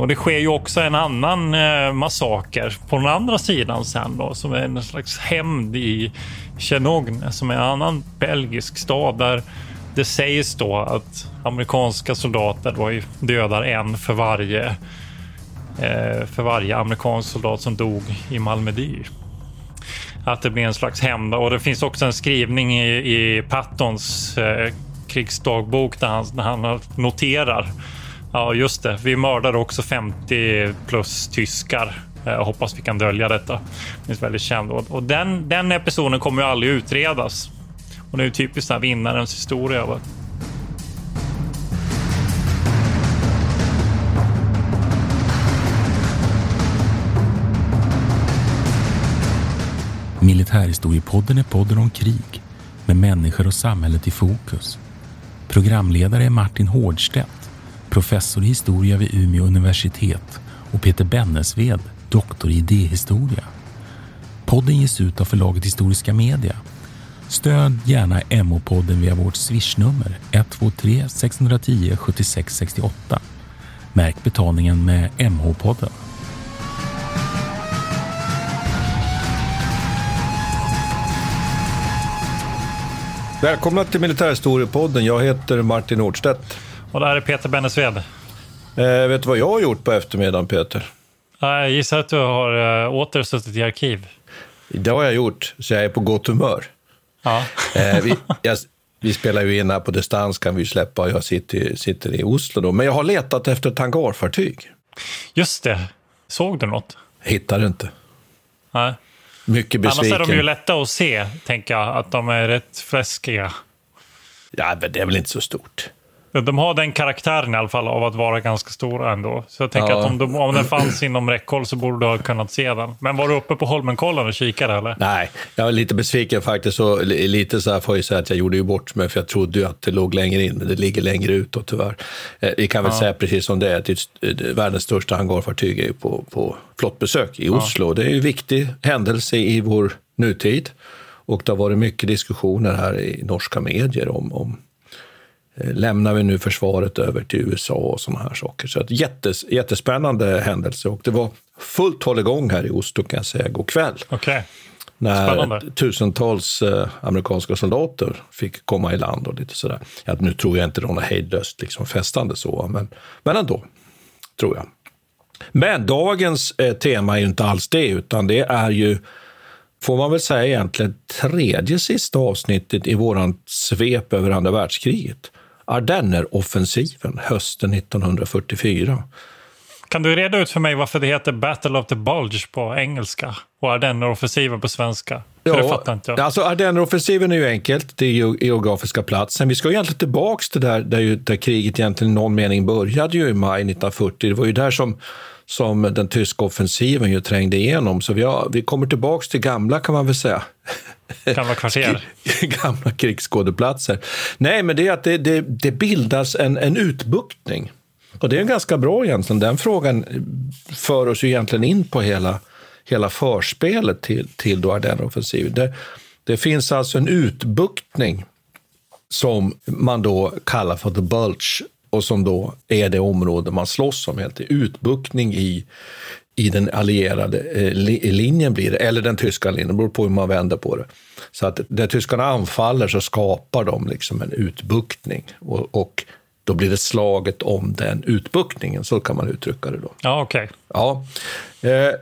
Och det sker ju också en annan eh, massaker på den andra sidan sen då, som är en slags hämnd i Tjernogne, som är en annan belgisk stad där det sägs då att amerikanska soldater då dödar en för varje eh, för varje amerikansk soldat som dog i Malmedy. Att det blir en slags hämnd. Och det finns också en skrivning i, i Pattons eh, krigsdagbok där han, där han noterar Ja, just det. Vi mördade också 50 plus tyskar. Eh, jag hoppas vi kan dölja detta. Det är väldigt känd. Och den, den episoden kommer ju aldrig utredas. Och det är ju typiskt här vinnarens historia. Va? Militärhistoriepodden är podden om krig med människor och samhället i fokus. Programledare är Martin Hårdstedt, professor i historia vid Umeå universitet och Peter Bennesved, doktor i idéhistoria. Podden ges ut av förlaget Historiska Media. Stöd gärna MH-podden via vårt swishnummer 123 610 76 68. Märk betalningen med MH-podden. Välkomna till Militärhistoriepodden. Jag heter Martin Årdstedt. Och det här är Peter Bennesved. Eh, vet du vad jag har gjort på eftermiddagen, Peter? Jag gissar att du har äh, åter suttit i arkiv. Det har jag gjort, så jag är på gott humör. Ja. eh, vi, jag, vi, spelar ju in här på distans, kan vi släppa. Jag sitter, sitter i Oslo då. Men jag har letat efter ett hangarfartyg. Just det. Såg du något? Hittar inte. Nej. Mycket besviken. Annars är de ju lätta att se, tänker jag. Att de är rätt fläskiga. Ja, men det är väl inte så stort. De har den karaktären i alla fall av att vara ganska stora ändå. Så jag tänker Ja. att om, de, om den fanns inom räckhåll så borde du ha kunnat se den. Men var du uppe på Holmenkollen och kikade eller? Nej, jag är lite besviken faktiskt. Och li- lite så här får jag säga att jag gjorde ju bort mig, för jag trodde ju att det låg längre in, men det ligger längre ut då, tyvärr. Eh, Vi kan väl säga precis som det är, att ett- världens största hangarfartyg är ju på, på flottbesök i Oslo. Det är ju en viktig händelse i vår nutid. Och det har varit mycket diskussioner här i norska medier om, om eh, Lämnar vi nu försvaret över till USA och sådana här saker. Så ett jättes, jättespännande händelse. Och det var fullt hålligång här i Oslo kan jag säga, god kväll Okej. när Spännande. tusentals eh, amerikanska soldater fick komma i land och lite sådär. Ja, nu tror jag inte de är hejdlöst liksom festande så, men, men ändå, tror jag. Men dagens eh, tema är ju inte alls det, utan det är ju, får man väl säga egentligen, tredje sista avsnittet i våran svep över andra världskriget. Ardenneroffensiven hösten 1944. Kan du reda ut för mig varför det heter Battle of the Bulge på engelska och Ardenneroffensiven på svenska? För det fattar inte jag. Alltså Ardenneroffensiven är ju enkelt, det är ju geografiska platsen. Vi ska ju egentligen tillbaka till där, där, ju, där kriget egentligen i någon mening började ju i maj 1940. Det var ju där som, som den tyska offensiven ju trängde igenom. Så vi, har, vi kommer tillbaka till gamla kan man väl säga. Gamla kvarter. gamla krigsskådeplatser. Nej, men det är att det, det, det bildas en, en utbuktning. Och det är ganska bra egentligen. Den frågan för oss ju egentligen in på hela, hela förspelet till, till då Ardenneroffensiven. Det, det finns alltså en utbuktning som man då kallar för the bulge och som då är det område man slåss om. Helt. Utbuktning i, i den allierade eh, li, linjen blir det, eller den tyska linjen, det beror på hur man vänder på det. Så att när tyskarna anfaller så skapar de liksom en utbuktning och, och då blir det slaget om den utbuktningen, så kan man uttrycka det då. Ja, okej. Ja. Eh,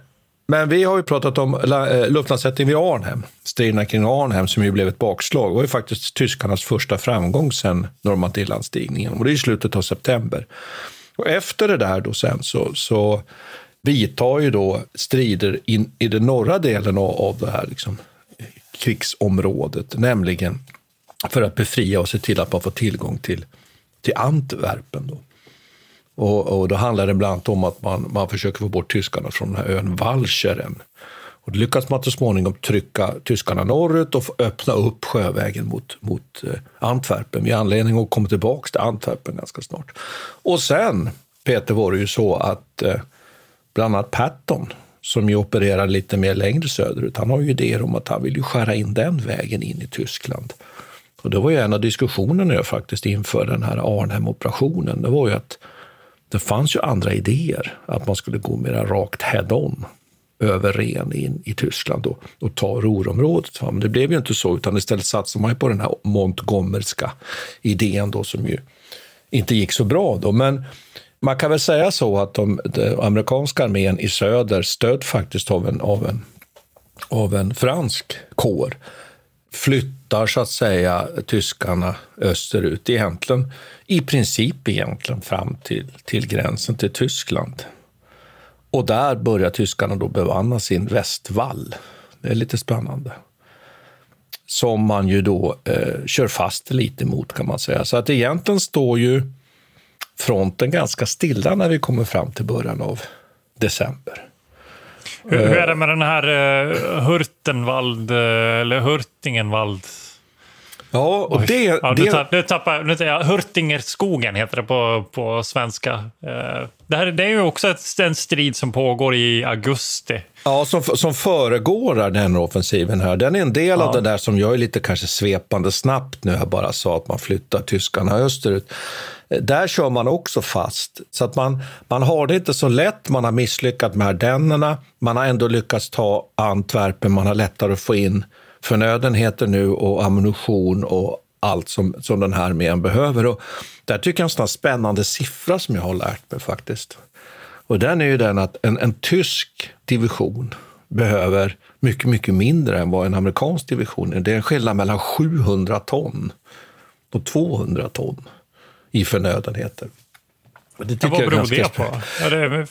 men vi har ju pratat om eh, luftlandsättning vid Arnhem, striderna kring Arnhem som ju blev ett bakslag. Det var ju faktiskt tyskarnas första framgång sedan Normandielandstigningen och det är i slutet av september. Och efter det där då sen så, så vidtar ju då strider in, i den norra delen av, av det här liksom, krigsområdet, nämligen för att befria och se till att man får tillgång till, till Antwerpen. Då. Och, och då handlar det bland annat om att man, man försöker få bort tyskarna från den här ön Walcheren. Och då lyckas man så småningom trycka tyskarna norrut och öppna upp sjövägen mot, mot eh, Antwerpen. Vi har anledning att komma tillbaka till Antwerpen ganska snart. Och sen, Peter, var det ju så att eh, bland annat Patton, som ju opererar lite mer längre söderut, han har ju idéer om att han vill ju skära in den vägen in i Tyskland. Och det var ju en av diskussionerna jag faktiskt inför den här Arnhem-operationen. Det var ju att det fanns ju andra idéer, att man skulle gå mer rakt head-on över Ren in i Tyskland och, och ta Ruhrområdet. Men det blev ju inte så, utan istället satsade man på den här Montgomerska idén då, som ju inte gick så bra. Då. Men man kan väl säga så att de, de amerikanska armén i söder, stödd faktiskt av en, av en, av en fransk kår, flyttar så att säga tyskarna österut, egentligen, i princip egentligen fram till, till gränsen till Tyskland. Och där börjar tyskarna då bevanna sin västvall. Det är lite spännande. Som man ju då eh, kör fast lite mot kan man säga. Så att egentligen står ju fronten ganska stilla när vi kommer fram till början av december. Hur, hur är det med den här eh, uh, Hurtenwald, uh, eh, eller Hurtingenwald? Ja, och det... Ja, det... Nu, tapp, nu tappar nu, ja, Hurtingerskogen heter det på, på svenska. Uh, det, här, det är ju också ett, en strid som pågår i augusti. Ja, som, som föregår den offensiven här. Den är en del ja. av det där som jag är lite kanske svepande snabbt nu. Jag bara sa att man flyttar tyskarna österut. Där kör man också fast. Så att man, man har det inte så lätt. Man har misslyckats med Ardennerna. Man har ändå lyckats ta Antwerpen. Man har lättare att få in förnödenheter nu och ammunition och allt som, som den här armén behöver. Och där tycker jag en sån spännande siffra som jag har lärt mig faktiskt. Och den är ju den att en, en tysk division behöver mycket, mycket mindre än vad en amerikansk division är. Det är en skillnad mellan 700 ton och 200 ton i förnödenheter. Det tycker vad beror det på? Är det...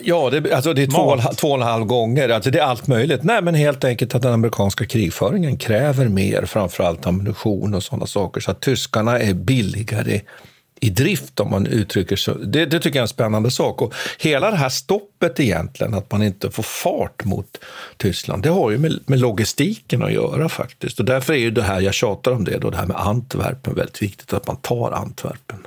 Ja, det, alltså det är två, två och en halv gånger. Alltså det är allt möjligt. Nej, men helt enkelt att den amerikanska krigföringen kräver mer, framförallt ammunition och sådana saker. Så att tyskarna är billigare i drift, om man uttrycker så. Det, det, tycker jag är en spännande sak. Och hela det här stoppet egentligen, att man inte får fart mot Tyskland, det har ju med, med logistiken att göra faktiskt. Och därför är ju det här, jag tjatar om det, då, det här med Antwerpen väldigt viktigt, att man tar Antwerpen.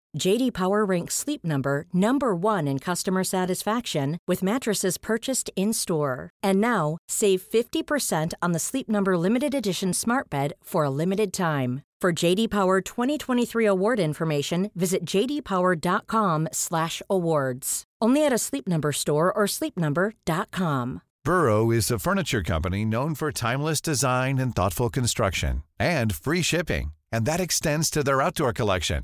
JD Power ranks Sleep Number number 1 in customer satisfaction with mattresses purchased in-store. And now, save 50% on the Sleep Number limited edition Smart Bed for a limited time. For JD Power 2023 award information, visit jdpower.com/awards. Only at a Sleep Number store or sleepnumber.com. Burrow is a furniture company known for timeless design and thoughtful construction, and free shipping, and that extends to their outdoor collection.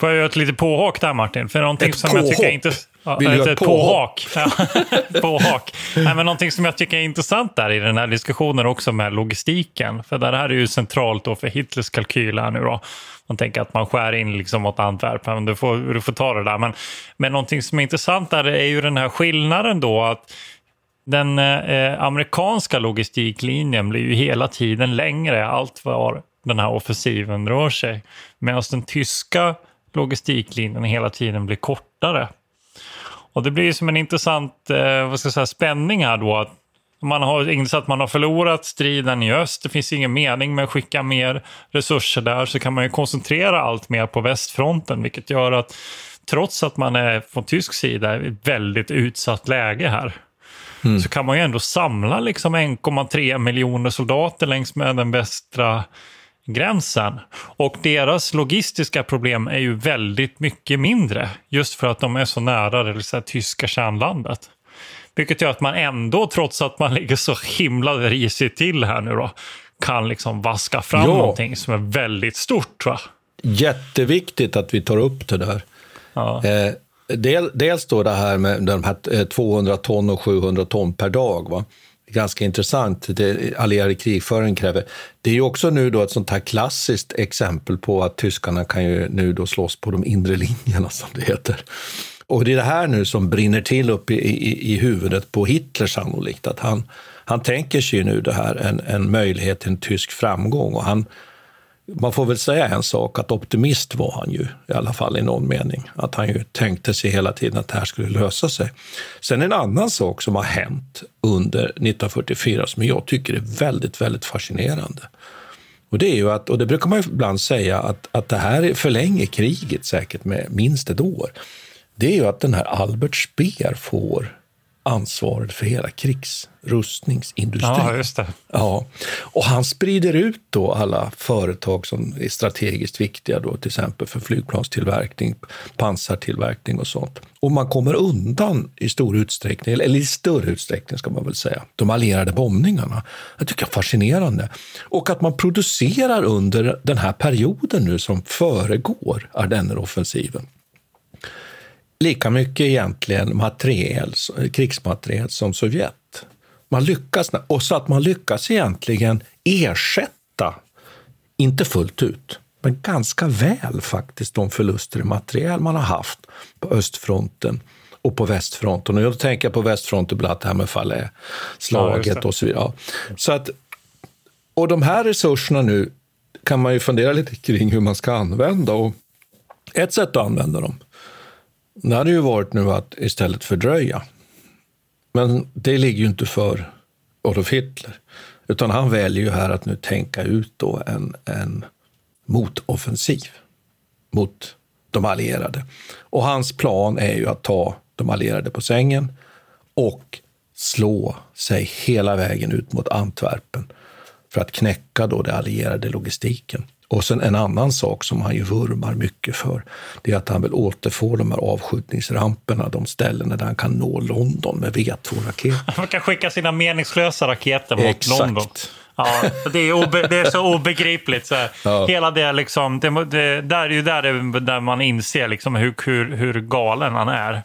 Får jag göra ett litet påhak där Martin? För någonting ett som påhopp. jag tycker. Ja, Vill du ett ett påhak. Påhak. Nej, men någonting som jag tycker är intressant där i den här diskussionen också med logistiken. För det här är ju centralt då för Hitlers kalkyl här nu då. Man tänker att man skär in liksom mot Antwerpen. Du får, du får ta det där. Men, men någonting som är intressant där är ju den här skillnaden då att den eh, amerikanska logistiklinjen blir ju hela tiden längre allt var den här offensiven rör sig. Medan den tyska logistiklinjen hela tiden blir kortare. Och det blir som en intressant eh, vad ska jag säga, spänning här då. Att man har insett att man har förlorat striden i öst. Det finns ingen mening med att skicka mer resurser där. Så kan man ju koncentrera allt mer på västfronten. Vilket gör att trots att man är från tysk sida i ett väldigt utsatt läge här. Mm. Så kan man ju ändå samla liksom 1,3 miljoner soldater längs med den västra gränsen. Och deras logistiska problem är ju väldigt mycket mindre. Just för att de är så nära det säga, tyska kärnlandet. Vilket gör att man ändå, trots att man ligger så himla risigt till här nu då, kan liksom vaska fram ja. någonting som är väldigt stort. Va? Jätteviktigt att vi tar upp det där. Ja. Eh, del, dels då det här med de här 200 eh, ton och 700 ton per dag. Va? Ganska intressant, det allierade krigföringen kräver. Det är ju också nu då ett sånt här klassiskt exempel på att tyskarna kan ju nu då slåss på de inre linjerna, som det heter. Och det är det här nu som brinner till upp i, i, i huvudet på Hitler sannolikt. Att han, han tänker sig nu det här, en, en möjlighet till en tysk framgång. Och han, man får väl säga en sak, att optimist var han ju, i alla fall i någon mening. Att han ju tänkte sig hela tiden att det här skulle lösa sig. Sen en annan sak som har hänt under 1944 som jag tycker är väldigt, väldigt fascinerande. Och det är ju att, och det brukar man ibland säga, att, att det här förlänger kriget säkert med minst ett år det är ju att den här Albert Speer får ansvaret för hela krigsrustningsindustrin. Ja, just det. Ja. Och han sprider ut då alla företag som är strategiskt viktiga, då, till exempel för flygplanstillverkning, pansartillverkning och sånt. Och man kommer undan i stor utsträckning, eller i större utsträckning ska man väl säga, de allierade bombningarna. Jag tycker det är fascinerande. Och att man producerar under den här perioden nu som föregår Ardenneroffensiven lika mycket egentligen materiel, krigsmateriel som Sovjet. Man lyckas, och så att man lyckas egentligen ersätta, inte fullt ut, men ganska väl faktiskt de förluster i materiel man har haft på östfronten och på västfronten. Och jag tänker på västfronten, bland annat det här med Falais-slaget ja, och så vidare. Så att, och de här resurserna nu kan man ju fundera lite kring hur man ska använda. Och ett sätt att använda dem det hade ju varit nu att istället fördröja. Men det ligger ju inte för Adolf Hitler. Utan han väljer ju här att nu tänka ut då en, en motoffensiv mot de allierade. Och hans plan är ju att ta de allierade på sängen och slå sig hela vägen ut mot Antwerpen för att knäcka då den allierade logistiken. Och sen en annan sak som han ju vurmar mycket för, det är att han vill återfå de här avskjutningsramperna, de ställena där han kan nå London med V2-raketer. Han kan skicka sina meningslösa raketer mot Exakt. London. Ja, det är, obe, det är så obegripligt. Så ja. Hela det liksom, det, det, där är ju där, det, där man inser liksom hur, hur, hur galen han är.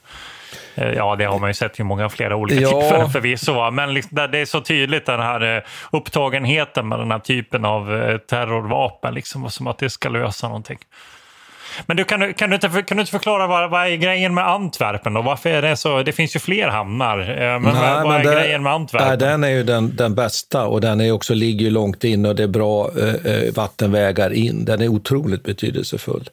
Eh, ja, det har man ju sett i många flera olika ja. tillfällen förvisso. Men liksom, det är så tydligt den här eh, upptagenheten med den här typen av eh, terrorvapen. Liksom, som att det ska lösa någonting. Men du, kan, du, kan, du inte, kan du inte förklara vad, vad är grejen med Antwerpen? Då? Varför är det, så, det finns ju fler hamnar. Men Nej, vad, vad är det, grejen med Antwerpen? Nej, den är ju den, den bästa och den är också, ligger ju långt in och det är bra eh, vattenvägar in. Den är otroligt betydelsefull.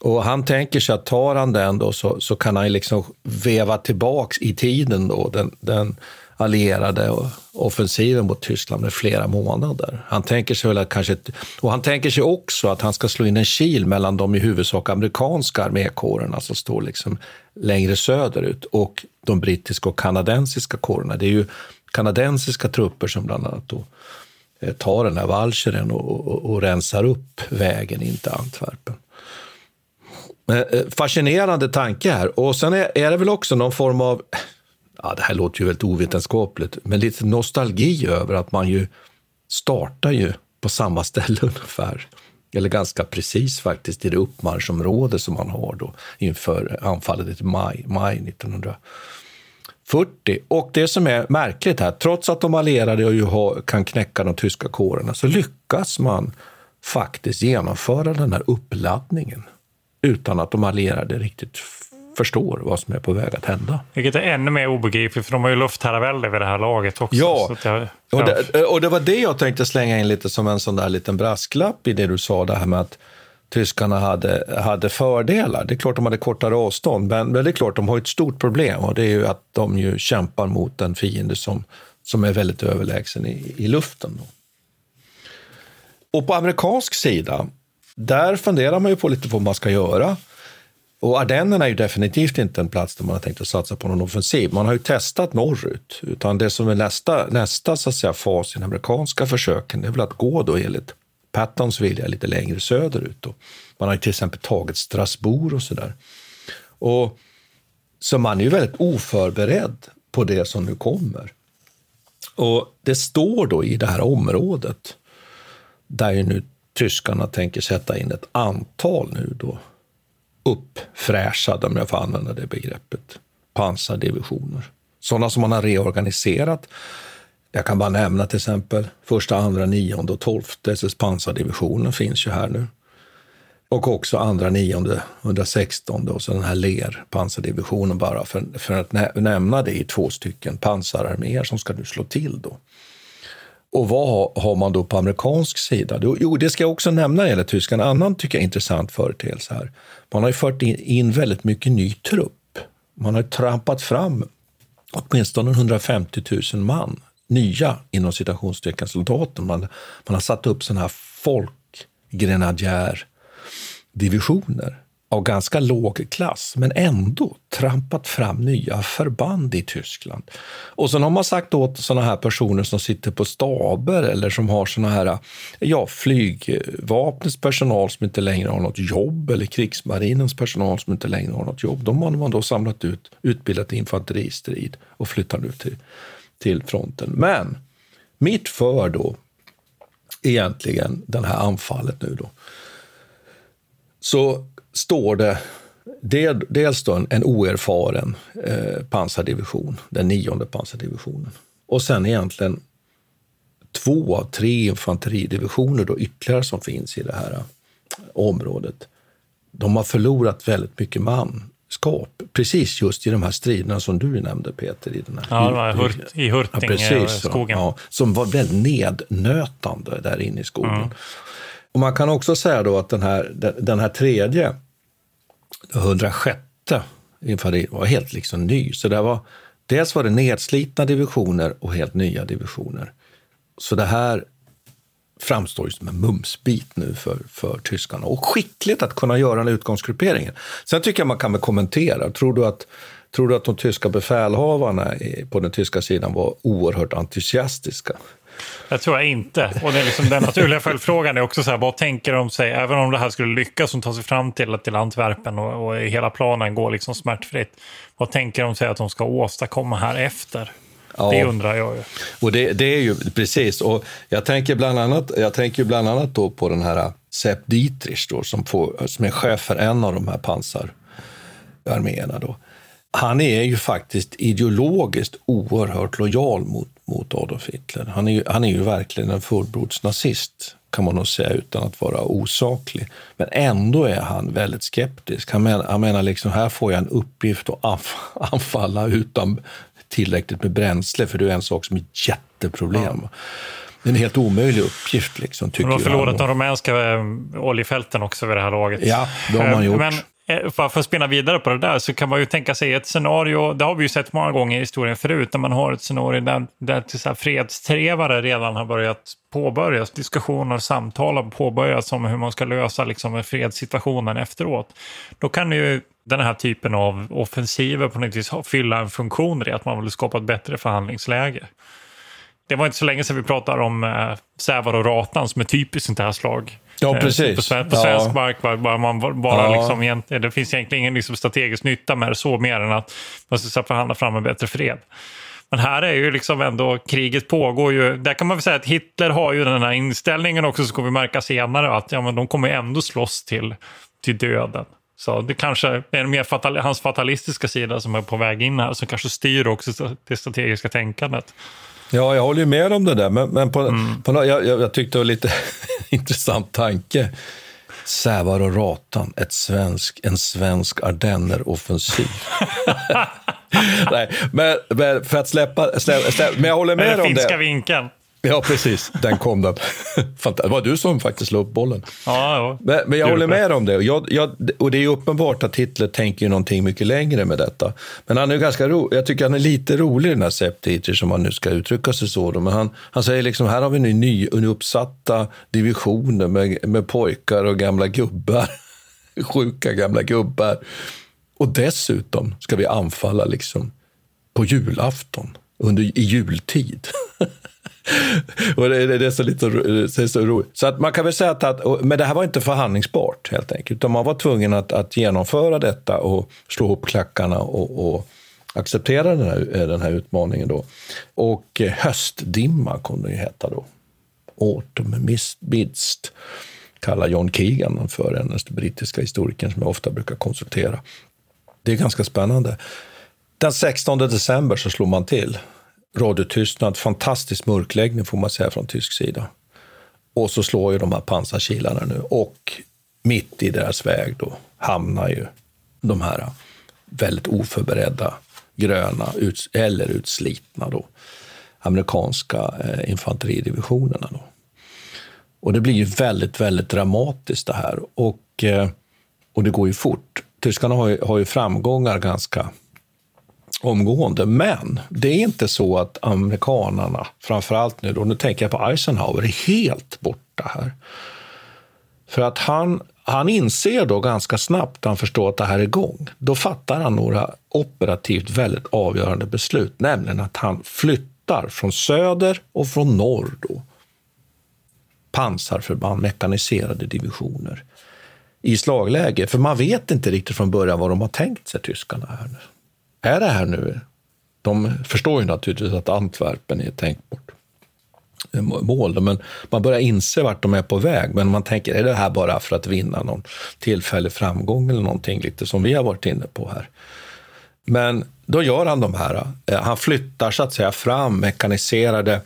Och han tänker sig att tar han den då så, så kan han liksom veva tillbaks i tiden då, den, den allierade offensiven mot Tyskland med flera månader. Han tänker sig väl att kanske, och han tänker sig också att han ska slå in en kil mellan de i huvudsak amerikanska armékårerna som står liksom längre söderut och de brittiska och kanadensiska kårerna. Det är ju kanadensiska trupper som bland annat då eh, tar den här valcheren och, och, och rensar upp vägen in till Antwerpen. Eh, eh, fascinerande tanke här. Och sen är, är det väl också någon form av, ja det här låter ju väldigt ovetenskapligt, men lite nostalgi över att man ju startar ju på samma ställe ungefär. Eller ganska precis faktiskt i det uppmarschområde som man har då inför anfallet i maj, maj 1940. Och det som är märkligt här, trots att de allierade ju ha, kan knäcka de tyska kårerna, så lyckas man faktiskt genomföra den här uppladdningen utan att de allierade riktigt förstår vad som är på väg att hända. Vilket är ännu mer obegripligt, för de har ju luftherravälde vid det här laget också. Ja, det, ja. Och, det, och det var det jag tänkte slänga in lite som en sån där liten brasklapp i det du sa, det här med att tyskarna hade, hade fördelar. Det är klart de hade kortare avstånd, men, men det är klart de har ett stort problem och det är ju att de ju kämpar mot en fiende som, som är väldigt överlägsen i, i luften. Då. Och på amerikansk sida, där funderar man ju på lite på vad man ska göra. Och Ardennerna är ju definitivt inte en plats där man har tänkt att satsa på någon offensiv. Man har ju testat norrut, utan det som är nästa, nästa så att säga, fas i den amerikanska försöken är väl att gå då enligt Pattons vilja lite längre söderut. Då. Man har ju till exempel tagit Strasbourg och sådär. Och, så man är ju väldigt oförberedd på det som nu kommer. Och det står då i det här området där ju nu tyskarna tänker sätta in ett antal nu då uppfräschade, om jag får använda det begreppet, pansardivisioner. Sådana som man har reorganiserat. Jag kan bara nämna till exempel första, andra, nionde och tolfte SS pansardivisionen finns ju här nu. Och också andra, nionde, 116 och så den här LER pansardivisionen bara för, för att nämna det i två stycken pansararméer som ska nu slå till då. Och vad har man då på amerikansk sida? Jo, det ska jag också nämna när det gäller Tyskland. En annan tycker jag intressant företeelse här. Man har ju fört in, in väldigt mycket ny trupp. Man har trampat fram åtminstone 150 000 man, nya inom citationstecken soldater. Man, man har satt upp sådana här folkgrenadjärdivisioner av ganska låg klass, men ändå trampat fram nya förband i Tyskland. Och sen har man sagt åt sådana här personer som sitter på staber eller som har sådana här ja, flygvapnets personal som inte längre har något jobb eller krigsmarinens personal som inte längre har något jobb. De har man då samlat ut, utbildat infanteristrid och flyttar nu till, till fronten. Men mitt för då egentligen det här anfallet nu då så står det dels då en, en oerfaren eh, pansardivision, den nionde pansardivisionen. Och sen egentligen två av tre infanteridivisioner då ytterligare som finns i det här eh, området. De har förlorat väldigt mycket manskap, precis just i de här striderna som du nämnde Peter. I, den här, ja, hurt, i Hurting-skogen. Ja, som var väldigt nednötande där inne i skogen. Mm. Och man kan också säga då att den här, den här tredje, 106 infanteri var helt liksom ny. Så det var, dels var det nedslitna divisioner och helt nya divisioner. Så det här framstår ju som en mumsbit nu för, för tyskarna. Och skickligt att kunna göra den utgångsgrupperingen. Sen tycker jag man kan väl kommentera. Tror du att, tror du att de tyska befälhavarna på den tyska sidan var oerhört entusiastiska? Jag tror jag inte. Och det är liksom den naturliga följdfrågan är också så här, vad tänker de sig, även om det här skulle lyckas som tar sig fram till, till Antwerpen och, och hela planen går liksom smärtfritt. Vad tänker de sig att de ska åstadkomma här efter? Ja. Det undrar jag ju. Och det, det, är ju precis. Och jag tänker bland annat, jag tänker bland annat då på den här Sepp Dietrich då, som, får, som är chef för en av de här pansararméerna. Då. Han är ju faktiskt ideologiskt oerhört lojal mot mot Adolf Hitler. Han är ju, han är ju verkligen en fullblodsnazist kan man nog säga utan att vara osaklig. Men ändå är han väldigt skeptisk. Han menar, han menar liksom, här får jag en uppgift att anfalla utan tillräckligt med bränsle, för det är en sak som är ett jätteproblem. Ja. Det är en helt omöjlig uppgift. Liksom, tycker de har förlorat de rumänska eh, oljefälten också vid det här laget. Ja, de har man gjort. Men Eh, Eh, för att spinna vidare på det där så kan man ju tänka sig ett scenario, det har vi ju sett många gånger i historien förut, när man har ett scenario där, där till så här fredstrevare redan har börjat påbörjas, diskussioner och samtal har påbörjats om hur man ska lösa liksom, fredssituationen efteråt. Då kan ju den här typen av offensiver på något vis fylla en funktion i att man vill skapa ett bättre förhandlingsläge. Det var inte så länge sedan vi pratade om eh, Sävar och Ratan som är typiskt sånt här slag. Ja, eh, precis. På, svensk, på svensk ja. mark. Bara, man, bara ja. liksom, det finns egentligen ingen liksom strategisk nytta med det så mer än att man ska förhandla fram en bättre fred. Men här är ju liksom ändå, kriget pågår ju. Där kan man väl säga att Hitler har ju den här inställningen också, så kommer vi märka senare att ja, men de kommer ändå slåss till, till döden. Så det kanske är mer fatal, hans fatalistiska sida som är på väg in här, som kanske styr också det strategiska tänkandet. Ja, jag håller ju med om det där, men, men på, mm. på, jag, jag, tyckte det var lite intressant tanke. Sävar och Ratan, ett svensk, en svensk Ardenner-offensiv. Nej, men, men, för att släppa, släppa, släppa, men jag håller med om det. finska vinkeln. Ja, precis. Den kom den. det var du som faktiskt slog upp bollen. Ja, ja. Men, men jag håller med om det. Jag, jag, och det är uppenbart att Hitler tänker någonting mycket längre med detta. Men han är ganska ro, jag tycker han är lite rolig den här Sepp Dietrich, om man nu ska uttrycka sig så. Då. Men han, han säger liksom, här har vi nu nyuppsatta divisioner med, med pojkar och gamla gubbar. Sjuka gamla gubbar. Och dessutom ska vi anfalla liksom på julafton, under, i jultid. och det, det, är så lite det är så roligt. Så att man kan väl säga att, att, men det här var inte förhandlingsbart helt enkelt, utan man var tvungen att, att genomföra detta och slå ihop klackarna och, och acceptera den här, eh, den här utmaningen. Då. Och eh, höstdimma kom det ju heta då. Autumn Midst kallar John Keegan för den brittiska historikern som jag ofta brukar konsultera. Det är ganska spännande. Den 16 december så slog man till radiotystnad, fantastisk mörkläggning får man säga från tysk sida. Och så slår ju de här pansarkilarna nu och mitt i deras väg då hamnar ju de här väldigt oförberedda gröna eller utslitna då, amerikanska eh, infanteridivisionerna. Då. Och det blir ju väldigt, väldigt dramatiskt det här och, eh, och det går ju fort. Tyskarna har ju, har ju framgångar ganska omgående. Men det är inte så att amerikanarna, framförallt nu då, nu tänker jag på Eisenhower, är helt borta här. För att han, han inser då ganska snabbt, han förstår att det här är igång, då fattar han några operativt väldigt avgörande beslut, nämligen att han flyttar från söder och från norr då, pansarförband, mekaniserade divisioner i slagläge. För man vet inte riktigt från början vad de har tänkt sig, tyskarna. här nu är det här nu? De förstår ju naturligtvis att Antwerpen är ett tänkbart eh, mål, men man börjar inse vart de är på väg. Men man tänker, är det här bara för att vinna någon tillfällig framgång eller någonting lite som vi har varit inne på här? Men då gör han de här. Eh, han flyttar så att säga fram mekaniserade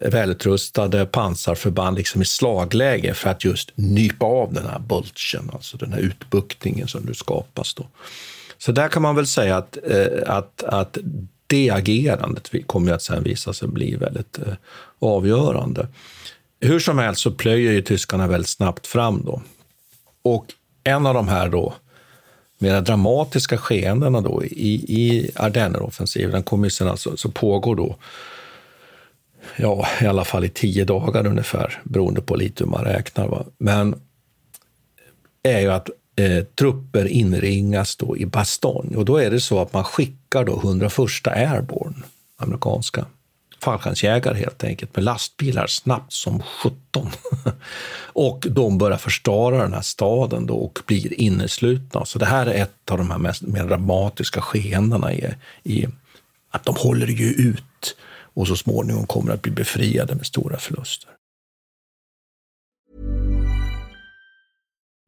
välutrustade pansarförband liksom i slagläge för att just nypa av den här bulgen, alltså den här utbuktningen som nu skapas. Då. Så där kan man väl säga att, eh, att, att det agerandet kommer att sen visa sig bli väldigt eh, avgörande. Hur som helst så plöjer ju tyskarna väldigt snabbt fram då. Och en av de här då mer dramatiska skeendena då i, i Ardenneroffensiven, den kommer sen alltså, så pågår då ja, i alla fall i tio dagar ungefär, beroende på lite hur man räknar. Va? Men är ju att eh, trupper inringas då i Bastogne. Och då är det så att man skickar då 101 Airborne, amerikanska fallskärmsjägare helt enkelt, med lastbilar snabbt som 17. och de börjar förstöra den här staden då och blir inneslutna. Så det här är ett av de här mest, mer dramatiska skeendena i, i att de håller ju ut och så småningom kommer att bli befriade med stora förluster.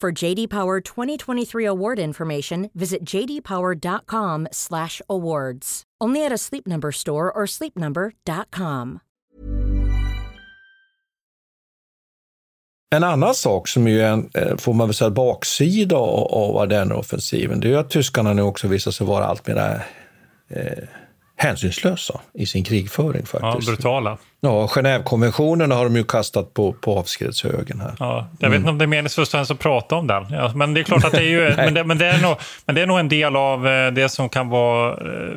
For JD Power 2023 award information, visit jdpower.com/awards. Only at a Sleep Number store or sleepnumber.com. En annan sak som ju är en, eh, får man väl säga, baksida av Ardenneroffensiven, det är ju att tyskarna nu också visar sig vara allt mer eh, hänsynslösa i sin krigföring faktiskt. Ja, brutala. Ja, Genèvekonventionerna har de ju kastat på, på avskredshögen här. Ja, jag vet inte om det är meningsfullt ens att prata om den. Ja, men det är klart att det är ju, men, det, men, det är nog, men det är nog en del av eh, det som kan vara eh,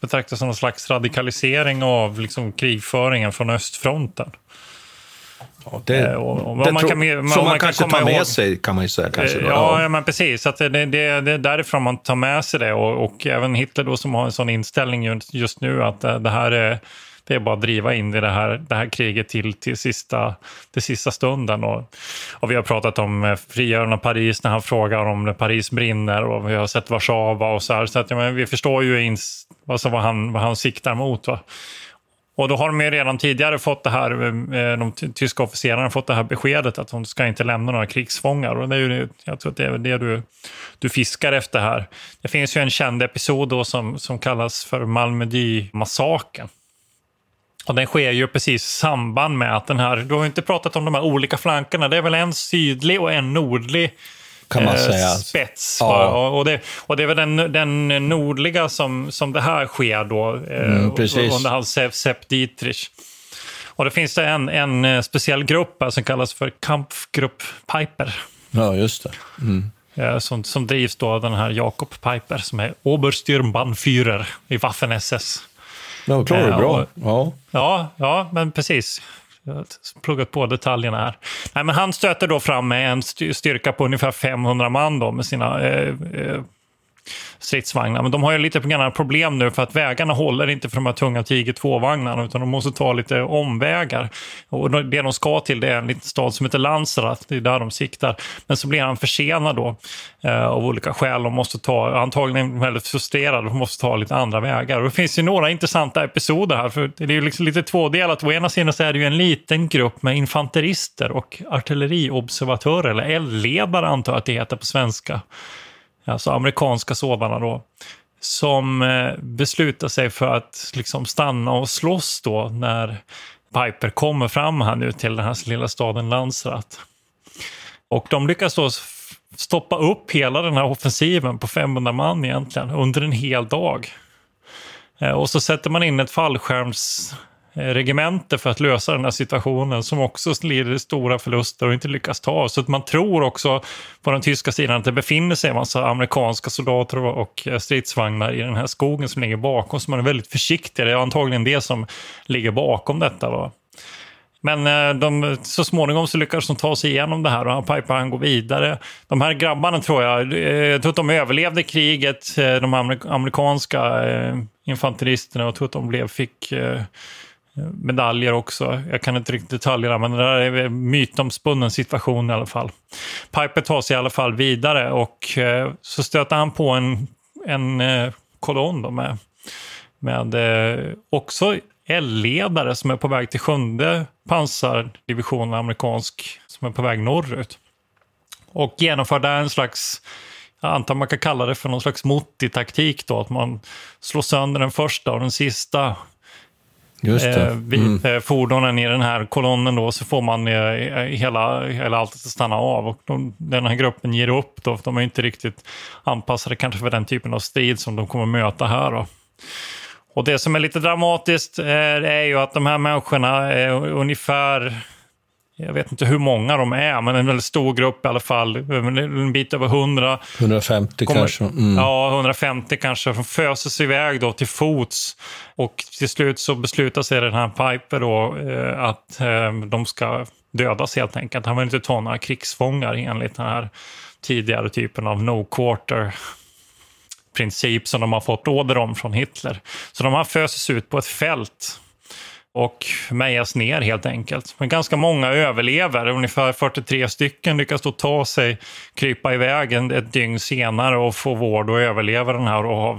betraktas som någon slags radikalisering av liksom, krigföringen från östfronten. Ja, det, Eh, och- man kan som man, man kan kanske tar med ihåg. sig, kan man ju säga. Kanske, Eh, då. Ja, ja, men precis. Att det, det, det, är därifrån man tar med sig det. Och, och även Hitler då som har en sån inställning just- nu att det, det här är, det är bara att driva in i det här, det här kriget till, till, sista, till sista stunden. Och, och vi har pratat om eh, frigörande av Paris när han frågar om Paris brinner och vi har sett Warszawa och så här. Så att, ja, men vi förstår ju ins, alltså vad, han, vad han siktar mot. Va? Och då har de ju redan tidigare fått det här, eh, de tyska officerarna fått det här beskedet att de ska inte lämna några krigsfångar. Och det är ju, jag tror att det är det du, du fiskar efter här. Det finns ju en känd episod då som, som kallas för Malmedy-massakern. Och den sker ju precis i samband med att den här, du har ju inte pratat om de här olika flankerna, det är väl en sydlig och en nordlig kan man eh, säga. spets. Ja. Och, det, och det är väl den, den nordliga som, som det här sker då, eh, Mm, under hans Sepp, Dietrich. Och det finns det en, en eh, speciell grupp som kallas för Kampfgrupp Piper. Ja, just det. Mm. Som, som drivs då av den här Jakob Piper som är Obersturmbannführer i Waffen-SS. Ja, klarar du bra. Ja. Ja, ja, men precis. Jag har pluggat på detaljerna här. Nej, men han stöter då fram med en styrka på ungefär 500 man då med sina eh, eh, stridsvagnar. Men de har ju lite problem nu för att vägarna håller inte för de här tunga Tiger 2-vagnarna utan de måste ta lite omvägar. Och det de ska till det är en liten stad som heter Lanzarat, det är där de siktar. Men så blir han försenad då eh, av olika skäl och måste ta, antagligen väldigt frustrerad och måste ta lite andra vägar. Och det finns ju några intressanta episoder här, för det är ju liksom lite tvådelat. Å ena sidan så är det ju en liten grupp med infanterister och artilleriobservatörer, eller eldledare antar jag att det heter på svenska alltså amerikanska sådana då, som eh, beslutar sig för att liksom stanna och slåss då när Piper kommer fram här nu till den här lilla staden Landsrat. Och de lyckas då stoppa upp hela den här offensiven på 500 man egentligen under en hel dag. Eh, och så sätter man in ett fallskärms Eh, regemente för att lösa den här situationen som också lider stora förluster och inte lyckas ta. Så att man tror också på den tyska sidan att det befinner sig en massa amerikanska soldater och stridsvagnar i den här skogen som ligger bakom. Så man är väldigt försiktig. Det är antagligen det som ligger bakom detta. Va? Men eh, de, så småningom så lyckas de ta sig igenom det här och han Piper han går vidare. De här grabbarna tror jag, eh, jag tror att de överlevde kriget, de amerikanska infanteristerna. Jag tror att de blev, fick eh, medaljer också. Jag kan inte riktigt detaljerna, men det där är en mytomspunnen situation i alla fall. Piper tar sig i alla fall vidare och eh, så stöter han på en, en eh, kolonn då med, med eh, också eldledare som är på väg till sjunde pansardivisionen amerikansk som är på väg norrut. Och genomför där en slags, jag antar man kan kalla det för någon slags motti-taktik då, att man slår sönder den första och den sista Just eh, Mm. eh, fordonen i den här kolonnen då, så får man eh, hela, hela allt att stanna av. Och de, den här gruppen ger upp då, för de är inte riktigt anpassade kanske för den typen av strid som de kommer möta här. Då. Och det som är lite dramatiskt är ju att de här människorna är ungefär jag vet inte hur många de är, men en väldigt stor grupp i alla fall. En bit över 100. 150 Kommer- kanske. Mm. Ja, 150 kanske. Som föses iväg då till fots. Och till slut så beslutar sig den här Piper då eh, att eh, de ska dödas helt enkelt. Han vill inte ta några krigsfångar enligt den här tidigare typen av no quarter princip som de har fått order om från Hitler. Så de här föses ut på ett fält och mejas ner helt enkelt. Men ganska många överlever. Ungefär 43 stycken lyckas då ta sig, krypa iväg ett dygn senare och få vård och överleva den här och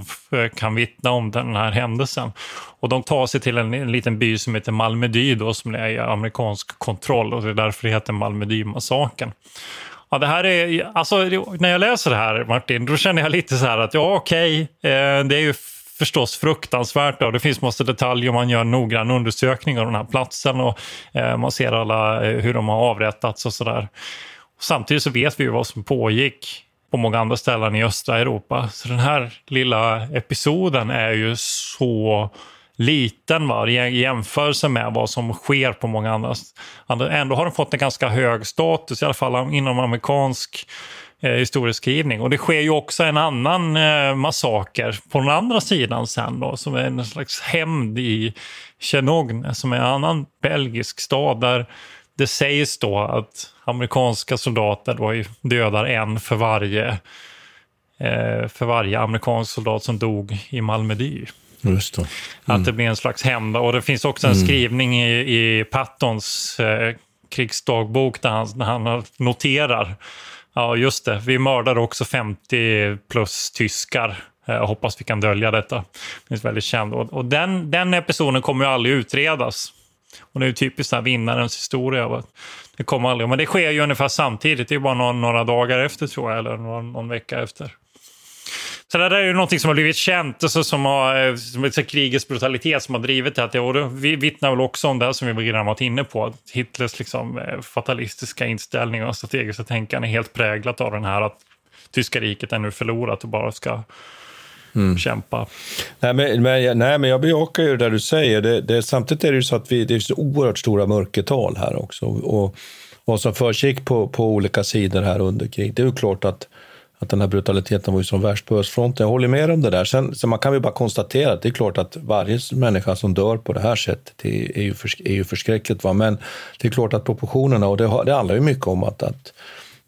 kan vittna om den här händelsen. Och de tar sig till en, en liten by som heter Malmedy då, som är i amerikansk kontroll och det är därför det heter Malmedy-massakern. Ja, det här är, alltså, när jag läser det här, Martin, då känner jag lite så här att ja, okej, okay, eh, det är ju förstås fruktansvärt. Då. Det finns massa detaljer man gör en noggrann undersökning av den här platsen och eh, man ser alla eh, hur de har avrättats och sådär. Samtidigt så vet vi ju vad som pågick på många andra ställen i östra Europa. Så den här lilla episoden är ju så liten va? i jämförelse med vad som sker på många andra. Ändå har den fått en ganska hög status, i alla fall inom amerikansk eh, historieskrivning. Och det sker ju också en annan eh, massaker på den andra sidan sen då, som är en slags hämnd i Tjernogne, som är en annan belgisk stad där det sägs då att amerikanska soldater då dödar en för varje, eh, för varje amerikansk soldat som dog i Malmedy. Just mm. Att det blir en slags hämnd. Och det finns också en mm. skrivning i, i Pattons eh, krigsdagbok där han, där han noterar Ja, just det. Vi mördar också 50 plus tyskar. Eh, jag hoppas vi kan dölja detta. Det är väldigt känd. Och den, den episoden kommer ju aldrig utredas. Och det är ju typiskt här vinnarens historia. Det kommer aldrig. Men det sker ju ungefär samtidigt. Det är bara några, några dagar efter tror jag, eller någon, någon vecka efter. Så det där är ju någonting som har blivit känt, alltså, som har, eh, som är krigets brutalitet som har drivit det. Och det vittnar väl också om det som vi redan varit inne på. Hitlers liksom, eh, fatalistiska inställning och strategiska tänkande är helt präglat av den här att tyska riket är nu förlorat och bara ska mm. kämpa. Nej men, men, nej, men jag bejakar ju det du säger. Det, det, samtidigt är det ju så att vi, det är så oerhört stora mörkertal här också. Och vad som försiggick på, på olika sidor här under krig, det är ju klart att att den här brutaliteten var ju som värst på östfronten. Jag håller med om det där. Sen, så man kan ju bara konstatera att det är klart att varje människa som dör på det här sättet det är, ju, för, är ju förskräckligt. Va? Men det är klart att proportionerna, och det, det handlar ju mycket om att, att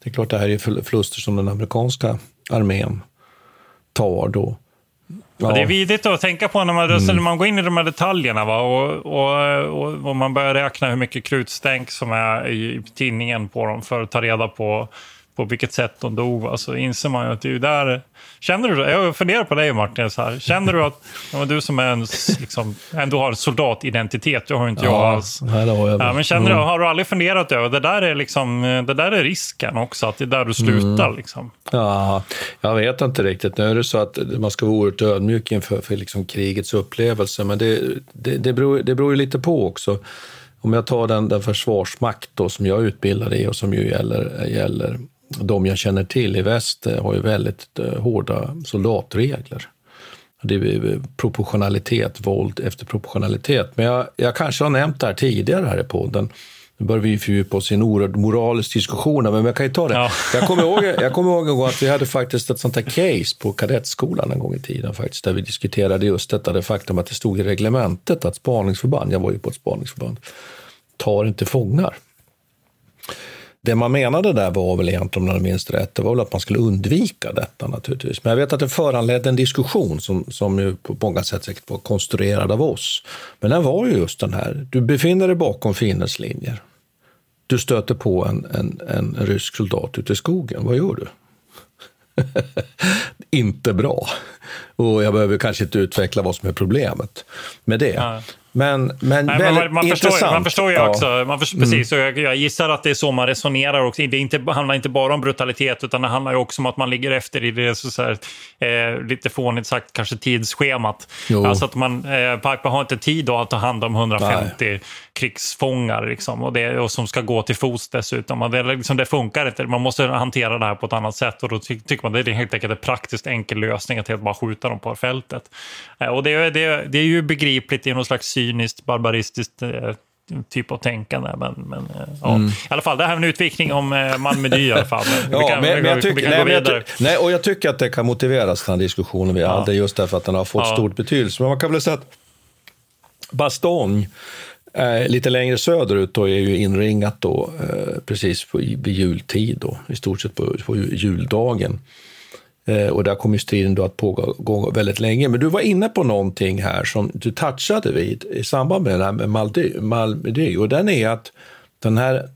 det är klart det här är förluster som den amerikanska armén tar då. Ja. Det är vidigt att tänka på när man, mm. när man går in i de här detaljerna va? Och, och, och, och man börjar räkna hur mycket krutstänk som är i tidningen på dem för att ta reda på på vilket sätt de dog, så inser man ju att det är där... Känner du, jag funderar på dig Martin, så här. känner du att ja, du som är en, liksom, ändå har soldatidentitet, det har inte ja, jag alls. Nej, har jag ja, men känner mm. du, har du aldrig funderat över, det där är, liksom, det där är risken också, att det är där du slutar? Mm. Liksom. Ja, jag vet inte riktigt. Nu är det så att man ska vara oerhört ödmjuk inför för liksom krigets upplevelse, men det, det, det, beror, det beror ju lite på också. Om jag tar den, den försvarsmakt då, som jag är utbildad i och som ju gäller, gäller de jag känner till i väst eh, har ju väldigt eh, hårda soldatregler. Det är proportionalitet, våld efter proportionalitet. Men jag, jag kanske har nämnt det här tidigare här i podden. Nu börjar vi fördjupa oss i en oerhörd moralisk diskussion, men jag kan ju ta det. Ja. Jag, kommer ihåg, jag kommer ihåg att vi hade faktiskt ett sånt här case på kadettskolan en gång i tiden, faktiskt, där vi diskuterade just detta, det faktum att det stod i reglementet att spaningsförband, jag var ju på ett spaningsförband, tar inte fångar. Det man menade där var väl egentligen, om jag minns rätt, det var väl att man skulle undvika detta naturligtvis. Men jag vet att det föranledde en diskussion som, som ju på många sätt säkert var konstruerad av oss. Men den var ju just den här, du befinner dig bakom fiendens linjer. Du stöter på en, en, en rysk soldat ute i skogen, vad gör du? inte bra. Och jag behöver kanske inte utveckla vad som är problemet med det. Ja. Men, men Nej, man, man. Förstår, man förstår ju också, man förstår, mm. precis, och jag, jag, gissar att det är så man resonerar också. Det inte, handlar inte bara om brutalitet, utan det handlar också om att man ligger efter i det, så, så här, eh, lite fånigt sagt, kanske tidsschemat. Jo. Alltså att man, eh, Piper har inte tid att ta hand om 150 Nej. krigsfångar, liksom, och, det, och som ska gå till fots dessutom. Och det, liksom, det funkar inte, man måste hantera det här på ett annat sätt, och då ty tycker man det är helt enkelt en praktiskt enkel lösning att helt bara skjuta dem på fältet. Eh, och det, det, det är ju begripligt i någon slags cyniskt, barbaristiskt eh, typ av tänkande. Men, men eh, ja. Mm. i alla fall, det här är en utvikning om Malmedy i alla fall. Men ja, kan, men, men jag tycker, nej, jag ty nej, och jag tycker att det kan motiveras, den här diskussionen vi ja. hade, just därför att den har fått ja. stor betydelse. Men man kan väl säga att Bastogne, eh, lite längre söderut, då, är ju inringat då, eh, precis på, vid jultid, då, i stort sett på, på juldagen. Eh, och där kommer striden då att pågå väldigt länge. Men du var inne på någonting här som du touchade vid i samband med det här med Maldy, Malmö Och den är att den här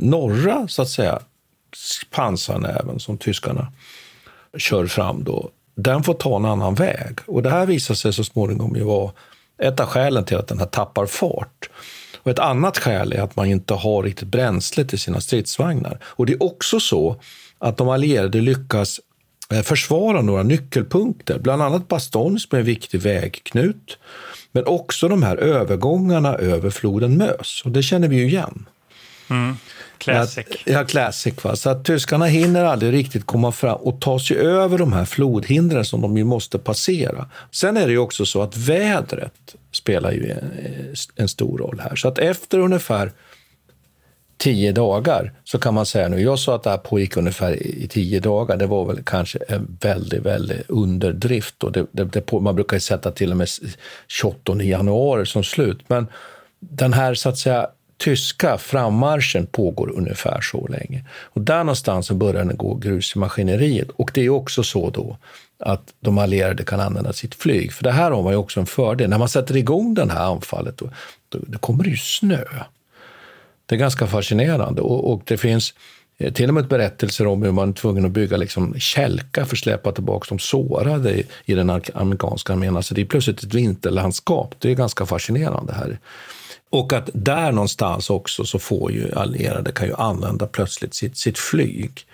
norra, så att säga, pansarnäven som tyskarna kör fram då, den får ta en annan väg. Och det här visar sig så småningom ju vara ett av skälen till att den här tappar fart. Och ett annat skäl är att man inte har riktigt bränsle till sina stridsvagnar. Och det är också så att de allierade lyckas försvara några nyckelpunkter, bland annat Bastogne som är en viktig vägknut, men också de här övergångarna över floden Mös. Och det känner vi ju igen. Mm. Classic. Ja, classic. Va? Så att tyskarna hinner aldrig riktigt komma fram och ta sig över de här flodhindren som de ju måste passera. Sen är det ju också så att vädret spelar ju en, en stor roll här. Så att efter ungefär tio dagar så kan man säga nu, jag sa att det här pågick ungefär i tio dagar, det var väl kanske en väldigt, väldigt underdrift. Och det, det, det på, man brukar ju sätta till och med 28 januari som slut. Men den här så att säga tyska frammarschen pågår ungefär så länge. Och där någonstans börjar det gå grus i maskineriet. Och det är också så då att de allierade kan använda sitt flyg. För det här har man ju också en fördel. När man sätter igång det här anfallet, då, då, då kommer det ju snö. Det är ganska fascinerande. Och, och, det finns eh, till och med berättelser om hur man är tvungen att bygga liksom kälkar för att släppa tillbaka de sårade i, i den amerikanska armén. Alltså det är plötsligt ett vinterlandskap. Det är ganska fascinerande här. Och att där någonstans också så får ju allierade kan ju använda plötsligt sitt, sitt flyg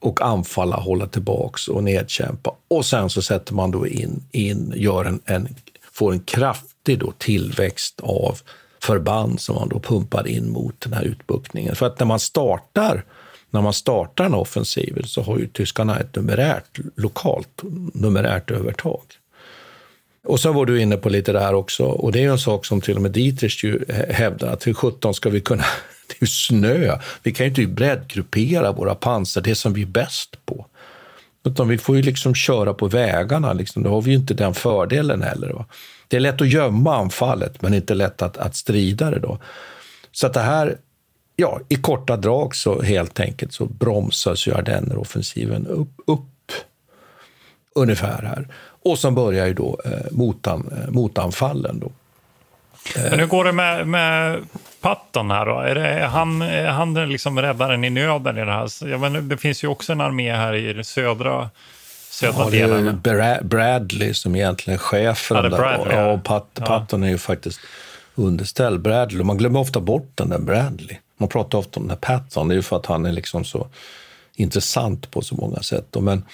och anfalla, hålla tillbaks och nedkämpa. Och sen så sätter man då in, in gör en, en, får en kraftig då tillväxt av förband som man då pumpar in mot den här utbuktningen. För att när man startar när man startar en offensiv så har ju tyskarna ett numerärt, lokalt numerärt övertag. Och så var du inne på lite där också, och det är en sak som till och med Dietrich ju hävdar, att hur sjutton ska vi kunna... Det är ju snö. Vi kan ju inte breddgruppera våra pansar, det som vi är bäst på. Utan vi får ju liksom köra på vägarna, liksom. då har vi ju inte den fördelen heller. Va? Det är lätt att gömma anfallet, men inte lätt att, att strida det då. Så att det här, ja, i korta drag så helt enkelt så bromsas ju Ardenner-offensiven upp, upp ungefär här. Och sen börjar ju då eh, motan, eh, motanfallen. Då. Men hur går det med, med Patton här då? Är, det, är han, är han liksom räddaren i nöden i det här? Jag menar, det finns ju också en armé här i södra södra ja, det är Bradley som egentligen är chefen. Ja, Bradley, där. Ja, och Pat, ja. Patton är ju faktiskt underställd Bradley. Man glömmer ofta bort den där Bradley. Man pratar ofta om den här Patton, det är ju för att han är liksom så intressant på så många sätt. Men,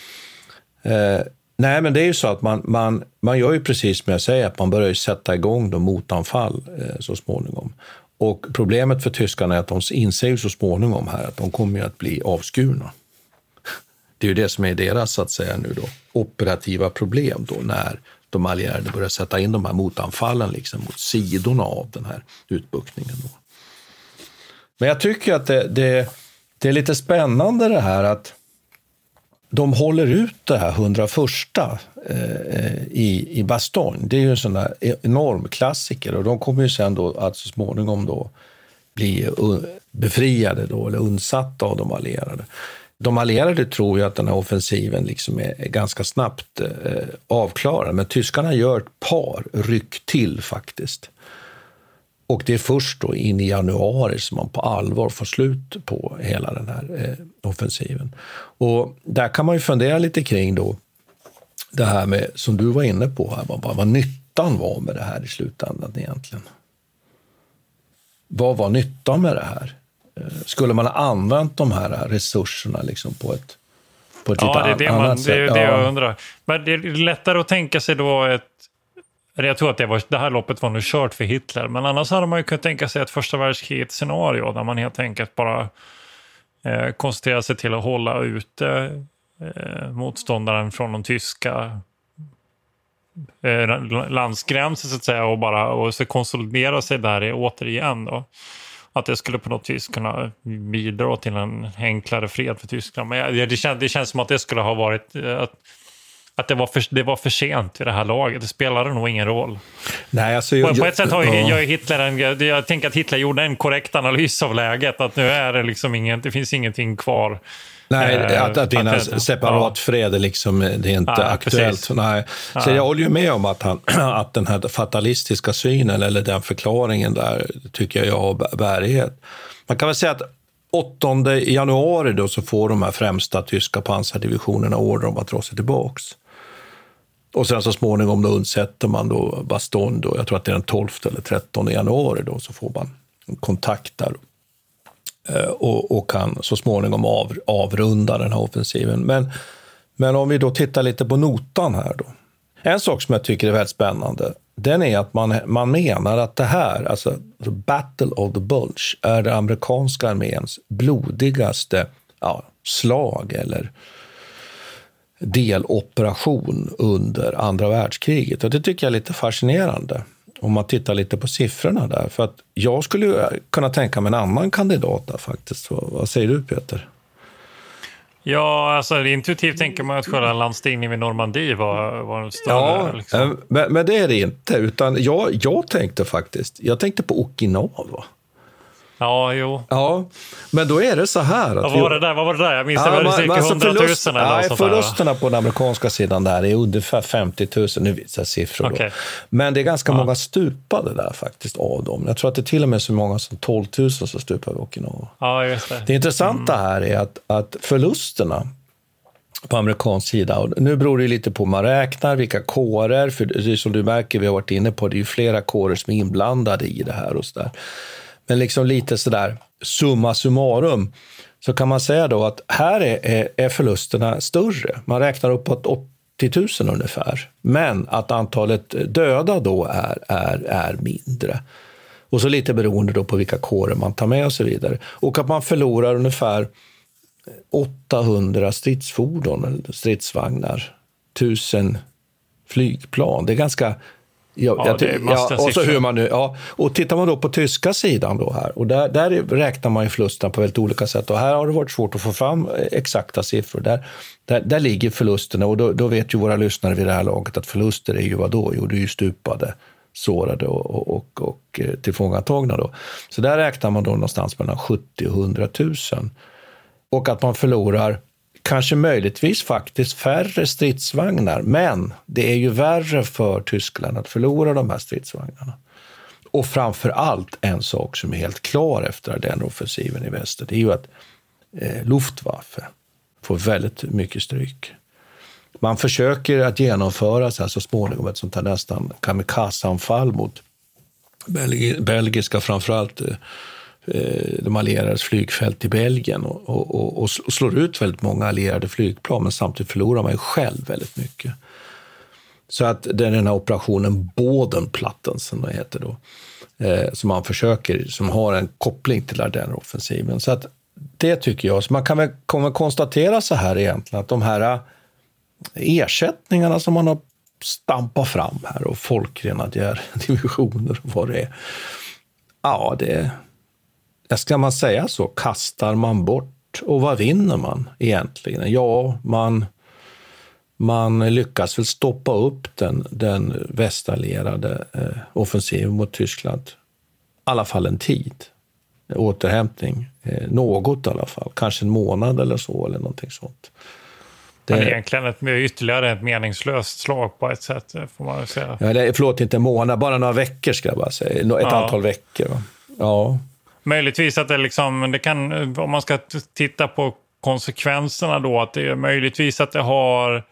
eh, Nej, men det är ju så att man, man, man gör ju precis som jag säger, att man börjar sätta igång de motanfall eh, så småningom. Och problemet för tyskarna är att de inser ju så småningom här att de kommer att bli avskurna. Det är ju det som är deras så att säga nu då, operativa problem då när de allierade börjar sätta in de här motanfallen liksom mot sidorna av den här utbuktningen. Då. Men jag tycker att det, det, det är lite spännande det här att de håller ut det här 101 eh, i, i Bastogne. Det är ju en sån där e-, enorm klassiker och de kommer ju sen då att så småningom då bli befriade då, eller undsatta av de allierade. De allierade tror ju att den här offensiven liksom är, ganska snabbt eh, avklarad, men tyskarna gör ett par ryck till faktiskt. Och det är först då in i januari som man på allvar får slut på hela den här eh, offensiven. Och där kan man ju fundera lite kring då det här med, som du var inne på, här, vad, vad nyttan var med det här i slutändan egentligen. Vad var nyttan med det här? Eh, skulle man ha använt de här resurserna liksom på ett, på ett ja, lite det är det, man, det, är det jag undrar. Men det är lättare att tänka sig då ett jag tror att det, var, det här loppet var nu kört för Hitler, men annars hade man ju kunnat tänka sig ett första världskrigets scenario där man helt enkelt bara eh, koncentrerar sig till att hålla ute eh, motståndaren från de tyska eh, landsgränser så att säga och bara och så konsolidera sig där återigen. Då. Att det skulle på något vis kunna bidra till en enklare fred för Tyskland. Men det, kän, känns, det känns som att det skulle ha varit eh, att att det var, för, det var för sent vid det här laget. Det spelade nog ingen roll. Nej, alltså, jag, på, på ett sätt har ju, ja. jag, Hitler en, jag, jag tänker att Hitler gjorde en korrekt analys av läget. Att nu är det liksom ingen, det finns ingenting kvar. Nej, Eh, att, att vinna separat ja. fred är liksom, det är inte Ja, aktuellt. precis. Nej. Så Ja. jag håller ju med om att, han, att den här fatalistiska synen, eller den förklaringen där, tycker jag har bä- bärighet. Man kan väl säga att 8 januari då så får de här främsta tyska pansardivisionerna order om att dra sig tillbaks. Och sen så småningom då undsätter man då Baston, då, jag tror att det är den 12 eller 13 januari då, så får man kontakt där eh, och, och kan så småningom av, avrunda den här offensiven. Men, men om vi då tittar lite på notan här då. En sak som jag tycker är väldigt spännande, den är att man, man menar att det här, alltså the Battle of the Bulge, är det amerikanska arméns blodigaste ja, slag eller deloperation under andra världskriget. Och det tycker jag är lite fascinerande om man tittar lite på siffrorna där. För att jag skulle kunna tänka mig en annan kandidat där faktiskt. Vad, vad säger du Peter? Ja, alltså intuitivt tänker man att själva landstigningen vid Normandie var, var en större. Ja, liksom. eh, men, men det är det inte. Utan jag, jag tänkte faktiskt, jag tänkte på Okinawa. Ja, jo. Ja, men då är det så här. Att Vad var det där? Vad var det där? Jag minns det var cirka men alltså 100 000 förlust- eller nej, sånt där. Förlusterna på den amerikanska sidan där är ungefär 50 000. Nu visar siffror. Då. Men det är ganska många stupade där faktiskt av dem. Jag tror att det är till och med så många som 12 000 som stupade vid Okinawa. Ja, just det. Det intressanta Mm. här är att, att förlusterna på amerikansk sida, och nu beror det lite på hur man räknar, vilka kårer, för det är som du märker, vi har varit inne på, det är ju flera kårer som är inblandade i det här och så där. Men liksom lite sådär summa summarum, så kan man säga då att här är, är, är förlusterna större. Man räknar uppåt 80 000 ungefär. Men att antalet döda då är, är, är mindre. Och så lite beroende då på vilka kårer man tar med och så vidare. Och att man förlorar ungefär 800 stridsfordon, stridsvagnar, 1000 flygplan. Det är ganska... Ja, Ja, jag massiva och så hur man nu, ja, och tittar man då på tyska sidan då här, och där, där räknar man ju förlusterna på väldigt olika sätt. Och här har det varit svårt att få fram eh, exakta siffror. Där, där, där ligger förlusterna, och då, då vet ju våra lyssnare vid det här laget att förluster är ju vad då? Jo, det är ju stupade, sårade och, och, och, och eh, tillfångatagna. Då. Så där räknar man då någonstans mellan 70 och 100 000 och att man förlorar kanske möjligtvis faktiskt färre stridsvagnar. Men det är ju värre för Tyskland att förlora de här stridsvagnarna. Och framför allt en sak som är helt klar efter den offensiven i väster, det är ju att eh, Luftwaffe får väldigt mycket stryk. Man försöker att genomföra så, här så småningom ett sånt här nästan kamikazeanfall mot belgi- belgiska, framförallt eh, Eh, de allierades flygfält i Belgien och, och, och, och slår ut väldigt många allierade flygplan, men samtidigt förlorar man ju själv väldigt mycket. Så att det är den här operationen Bodenplatten, som den heter då, eh, som man försöker, som har en koppling till Ardenneroffensiven. Så att det tycker jag, så man kan väl kommer konstatera så här egentligen, att de här eh, ersättningarna som man har stampat fram här och folkgrenadjärdivisioner och vad det är. Ja, det Ska man säga så? Kastar man bort? Och vad vinner man egentligen? Ja, man, man lyckas väl stoppa upp den, den västallierade eh, offensiven mot Tyskland. I alla fall en tid. Återhämtning. Eh, något i alla fall. Kanske en månad eller så, eller någonting sånt. Det- Men egentligen ett, ytterligare ett meningslöst slag på ett sätt, får man väl säga. Ja, det, förlåt, inte en månad, bara några veckor ska jag bara säga. Ett Ja. antal veckor. Va? Ja. Möjligtvis att det liksom, det kan, om man ska titta på konsekvenserna då, att det är möjligtvis att det har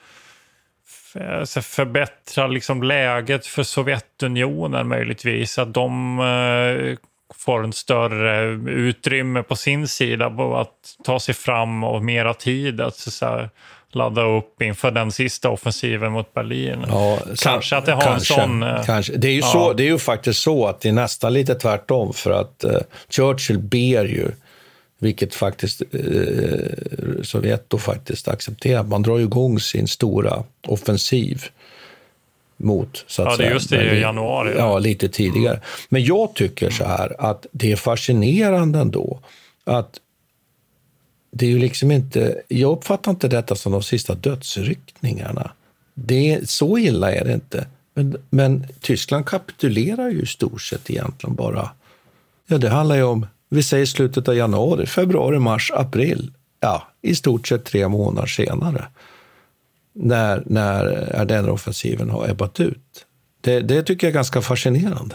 f- förbättrat liksom läget för Sovjetunionen möjligtvis. Att de eh, får en större utrymme på sin sida på att ta sig fram och mera tid att så, så här, ladda upp inför den sista offensiven mot Berlin. Ja, kanske att det har kanske, en sån... eh, Kanske. Det, är ju ja. så, det är ju faktiskt så att det är nästan lite tvärtom för att eh, Churchill ber ju, vilket faktiskt eh, Sovjet då faktiskt accepterar, man drar ju igång sin stora offensiv mot, så att Ja, det är just det, i januari, ja. Ja, lite tidigare. Men jag tycker så här att det är fascinerande ändå att det är ju liksom inte, jag uppfattar inte detta som de sista dödsryckningarna det, så illa är det inte. Men, men Tyskland kapitulerar ju i stort sett egentligen bara. Ja, det handlar ju om, vi säger slutet av januari, februari, mars, april. Ja, i stort sett tre månader senare. När, när eh, Ardenneroffensiven har ebbat ut. Det, det tycker jag är ganska fascinerande.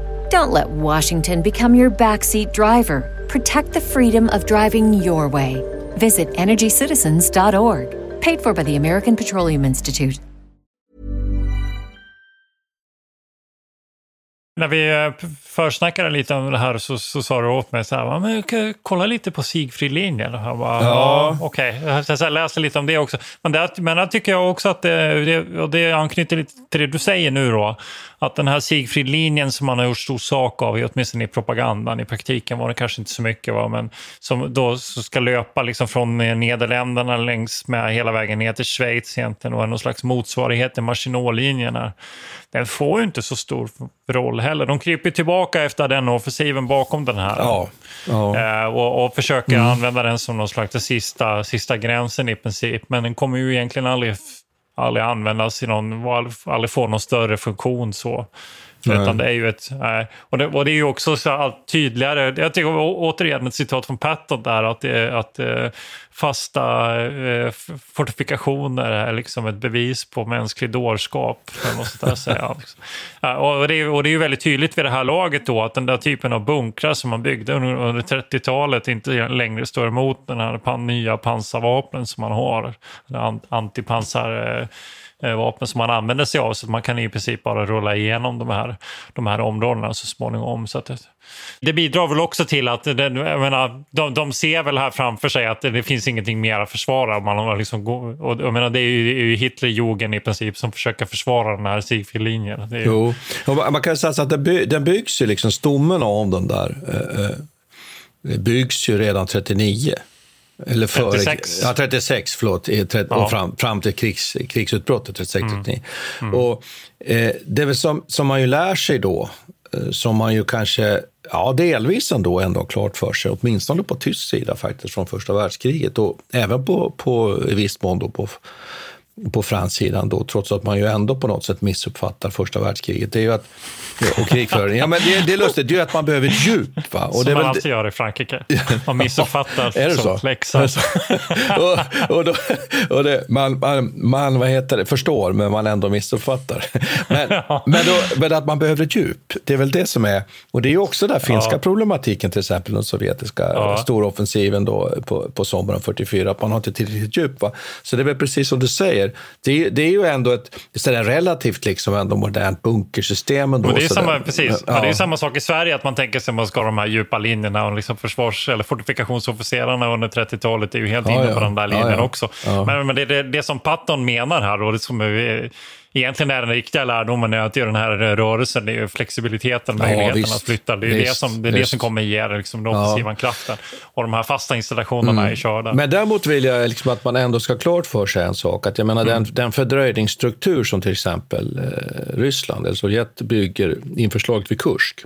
Don't let Washington become your backseat driver. Protect the freedom of driving your way. Visit EnergyCitizens.org. Paid for by the American Petroleum Institute. När vi eh, försnackade lite om det här så, så sa du åt mig så här, men kan kolla lite på Sigfridlinjen. Jag bara, ja. Okej, okay. jag läste lite om det också. Men där, men där tycker jag också att det, det, och det anknyter lite till det du säger nu då, att den här Sigfridlinjen som man har gjort stor sak av, åtminstone i propagandan, i praktiken var det kanske inte så mycket, va? men som då ska löpa liksom från Nederländerna längs med hela vägen ner till Schweiz egentligen och är någon slags motsvarighet till Maginot-linjen. Den får ju inte så stor roll heller. De kryper tillbaka efter den offensiven bakom den här. Ja. Ja. Eh, och, och försöker Mm. använda den som någon slags sista, sista gränsen i princip. Men den kommer ju egentligen aldrig, aldrig användas i någon, aldrig få någon större funktion så. Nej. Utan det är ju ett... eh, Och det, och det är ju också så allt tydligare. Jag tycker återigen ett citat från Patton där att, det, att eh, fasta eh, fortifikationer är liksom ett bevis på mänsklig dårskap. Liksom. Och, det är, och det är ju väldigt tydligt vid det här laget då att den där typen av bunkrar som man byggde under, under 30-talet inte längre står emot den här pan, nya pansarvapnen som man har. Antipansar... Eh, vapen som man använder sig av så att man kan i princip bara rulla igenom de här, de här områdena så småningom. Så att det, det bidrar väl också till att det, jag menar, de, de ser väl här framför sig att det, det finns ingenting mer att försvara. Man har liksom, och, jag menar, det är ju, är ju Hitlerjugend i princip som försöker försvara den här Siegfried-linjen. ju- Jo, och man kan säga så att den, by, den byggs ju, liksom stommen av den där, eh, eh, byggs ju redan 39. Eller före, 36. Ja, 36, förlåt. i tre- Ja. Och fram, fram till krigs, krigsutbrottet, 36, Mm. 39. Och, eh, det är väl som, som man ju lär sig då, eh, som man ju kanske, ja delvis ändå, ändå klart för sig, åtminstone på tysk sida faktiskt, från första världskriget och även på, på i viss mån då på på fransk sidan då, trots att man ju ändå på något sätt missuppfattar första världskriget. Det är ju att, och krigföring. Ja, men det, det är lustigt, det är ju att man behöver ett djup. Va? Och som det man alltid gör i Frankrike. Man missuppfattar Är det som läxa. och, och, då, och det, man, man, man vad heter det, förstår, men man ändå missuppfattar. Men, men, då, men att man behöver ett djup, det är väl det som är... Och det är ju också den finska Ja. problematiken, till exempel den sovjetiska Ja. storoffensiven då på, på sommaren 44, att man har inte tillräckligt djup. Va? Så det är väl precis som du säger, det är, det är ju ändå ett så där relativt liksom ändå modernt bunkersystem. Ändå, det, är samma, där. precis. Men det är samma sak i Sverige, att man tänker sig att man ska ha de här djupa linjerna och liksom försvars eller fortifikationsofficerarna under 30-talet är ju helt Ja, inne ja. på den där Ja, linjen ja. också. Ja. Men, men det, det, det som Patton menar här och det som är, egentligen är den riktiga lärdomen är att det är den här rörelsen, det är flexibiliteten, Ja, möjligheten visst. att flytta. Det är, det Visst, som, det, är det som kommer ge liksom, den Ja. offensiva kraften. Och de här fasta installationerna är körda. Men däremot vill jag liksom att man ändå ska ha klart för sig en sak. Att jag menar Mm. den, den fördröjningsstruktur som till exempel eh, Ryssland eller Sovjet bygger inför slaget vid Kursk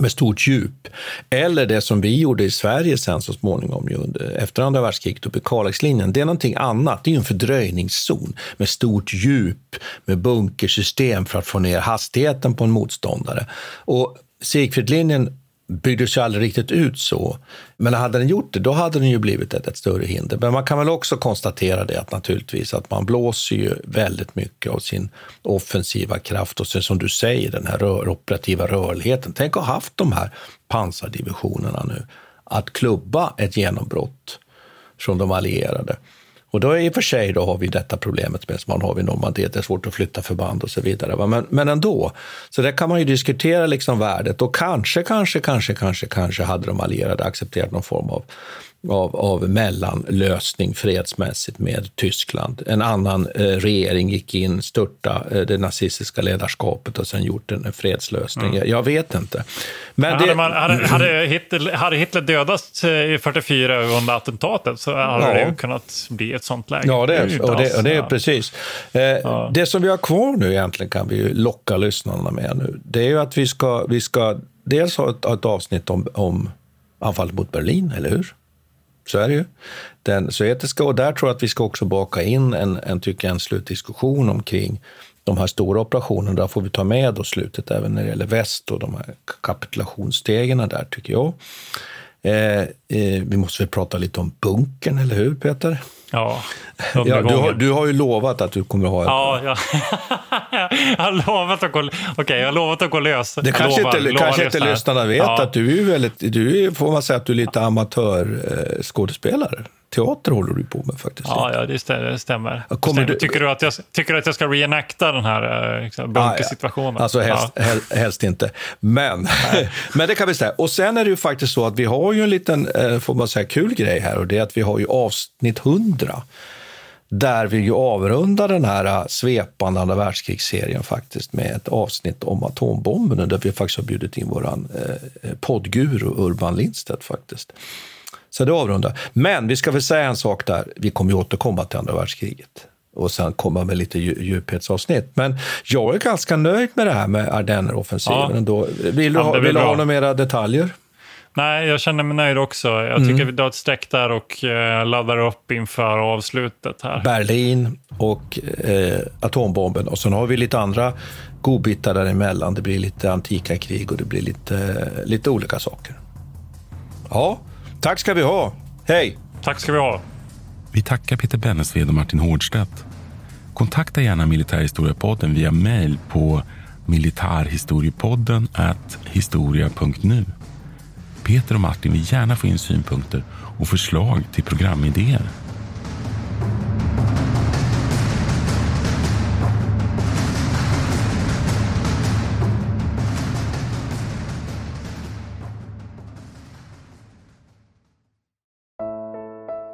med stort djup. Eller det som vi gjorde i Sverige sen så småningom under, efter andra världskriget uppe i Kalixlinjen. Det är någonting annat. Det är en fördröjningszon med stort djup, med bunkersystem för att få ner hastigheten på en motståndare. Och Sigfridlinjen byggdes sig aldrig riktigt ut så. Men hade den gjort det, då hade den ju blivit ett, ett, större hinder. Men man kan väl också konstatera det att naturligtvis att man blåser ju väldigt mycket av sin offensiva kraft och sen som du säger, den här rör, operativa rörligheten. Tänk att ha haft de här pansardivisionerna nu. Att klubba ett genombrott från de allierade. Och då i och för sig då har vi detta problemet med som man har vid Normandiet. det är svårt att flytta förband och så vidare. Men, men ändå, så där kan man ju diskutera liksom värdet och kanske, kanske, kanske, kanske, kanske hade de allierade accepterat någon form av av, av mellanlösning fredsmässigt med Tyskland. En annan eh, regering gick in, störta eh, det nazistiska ledarskapet och sen gjort en fredslösning. Mm. Jag, jag, vet inte. Men hade, man, hade, hade, Hitler, hade Hitler dödats i 44 under attentatet så hade ja. det kunnat bli ett sånt läge. Ja, det är, och det, och det är precis. Eh, ja. Det som vi har kvar nu egentligen kan vi ju locka lyssnarna med nu. Det är ju att vi ska, vi ska dels ha ett, ett avsnitt om, om anfallet mot Berlin, eller hur? Så är det ju. Den sovjetiska, och där tror jag att vi ska också baka in en, en, tycker jag, en slutdiskussion omkring de här stora operationerna. Där får vi ta med då slutet även när det gäller väst och de här kapitulationsstegen där, tycker jag. Eh, eh, vi måste väl prata lite om bunkern, eller hur Peter? Ja, ja du, har, du har ju lovat att du kommer att ha... Ja, ja. jag har lovat att gå, okay, jag har lovat att gå lös. Det kanske lovar, inte, lovar kanske inte lyssnarna vet ja. att du är väldigt, du är, får man säga att du är lite amatörskådespelare. Eh, Teater håller du på med faktiskt. Ja, ja det stämmer. Kommer Du... Tycker, du att jag, tycker du att jag ska reenacta den här eh, liksom, bunkersituationen? Ja, alltså helst, ja. helst inte. Men, men det kan vi säga. Och sen är det ju faktiskt så att vi har ju en liten, eh, får man säga, kul grej här och det är att vi har ju avsnitt 100 där vi ju avrundar den här äh, svepande andra världskrigsserien faktiskt med ett avsnitt om atombomben där vi faktiskt har bjudit in våran eh, poddguru Urban Lindstedt faktiskt. Så det avrundar. Men vi ska väl säga en sak där. Vi kommer ju återkomma till andra världskriget och sen komma med lite djuphetsavsnitt. Men jag är ganska nöjd med det här med Ardenner-offensiven ja. ändå. Vill du, ha, vill ha några mera detaljer? Nej, jag känner mig nöjd också. Jag tycker mm. vi drar ett streck där och eh, laddar upp inför avslutet här. Berlin och eh, atombomben. Och sen har vi lite andra godbitar däremellan. Det blir lite antika krig och det blir lite, lite olika saker. Ja, tack ska vi ha. Hej! Tack ska vi ha. Vi tackar Peter Bennesved och Martin Hårdstedt. Kontakta gärna Militärhistoriepodden via mejl på militarhistoriepodden historia.nu. Peter och Martin vill gärna få in synpunkter och förslag till programidéer.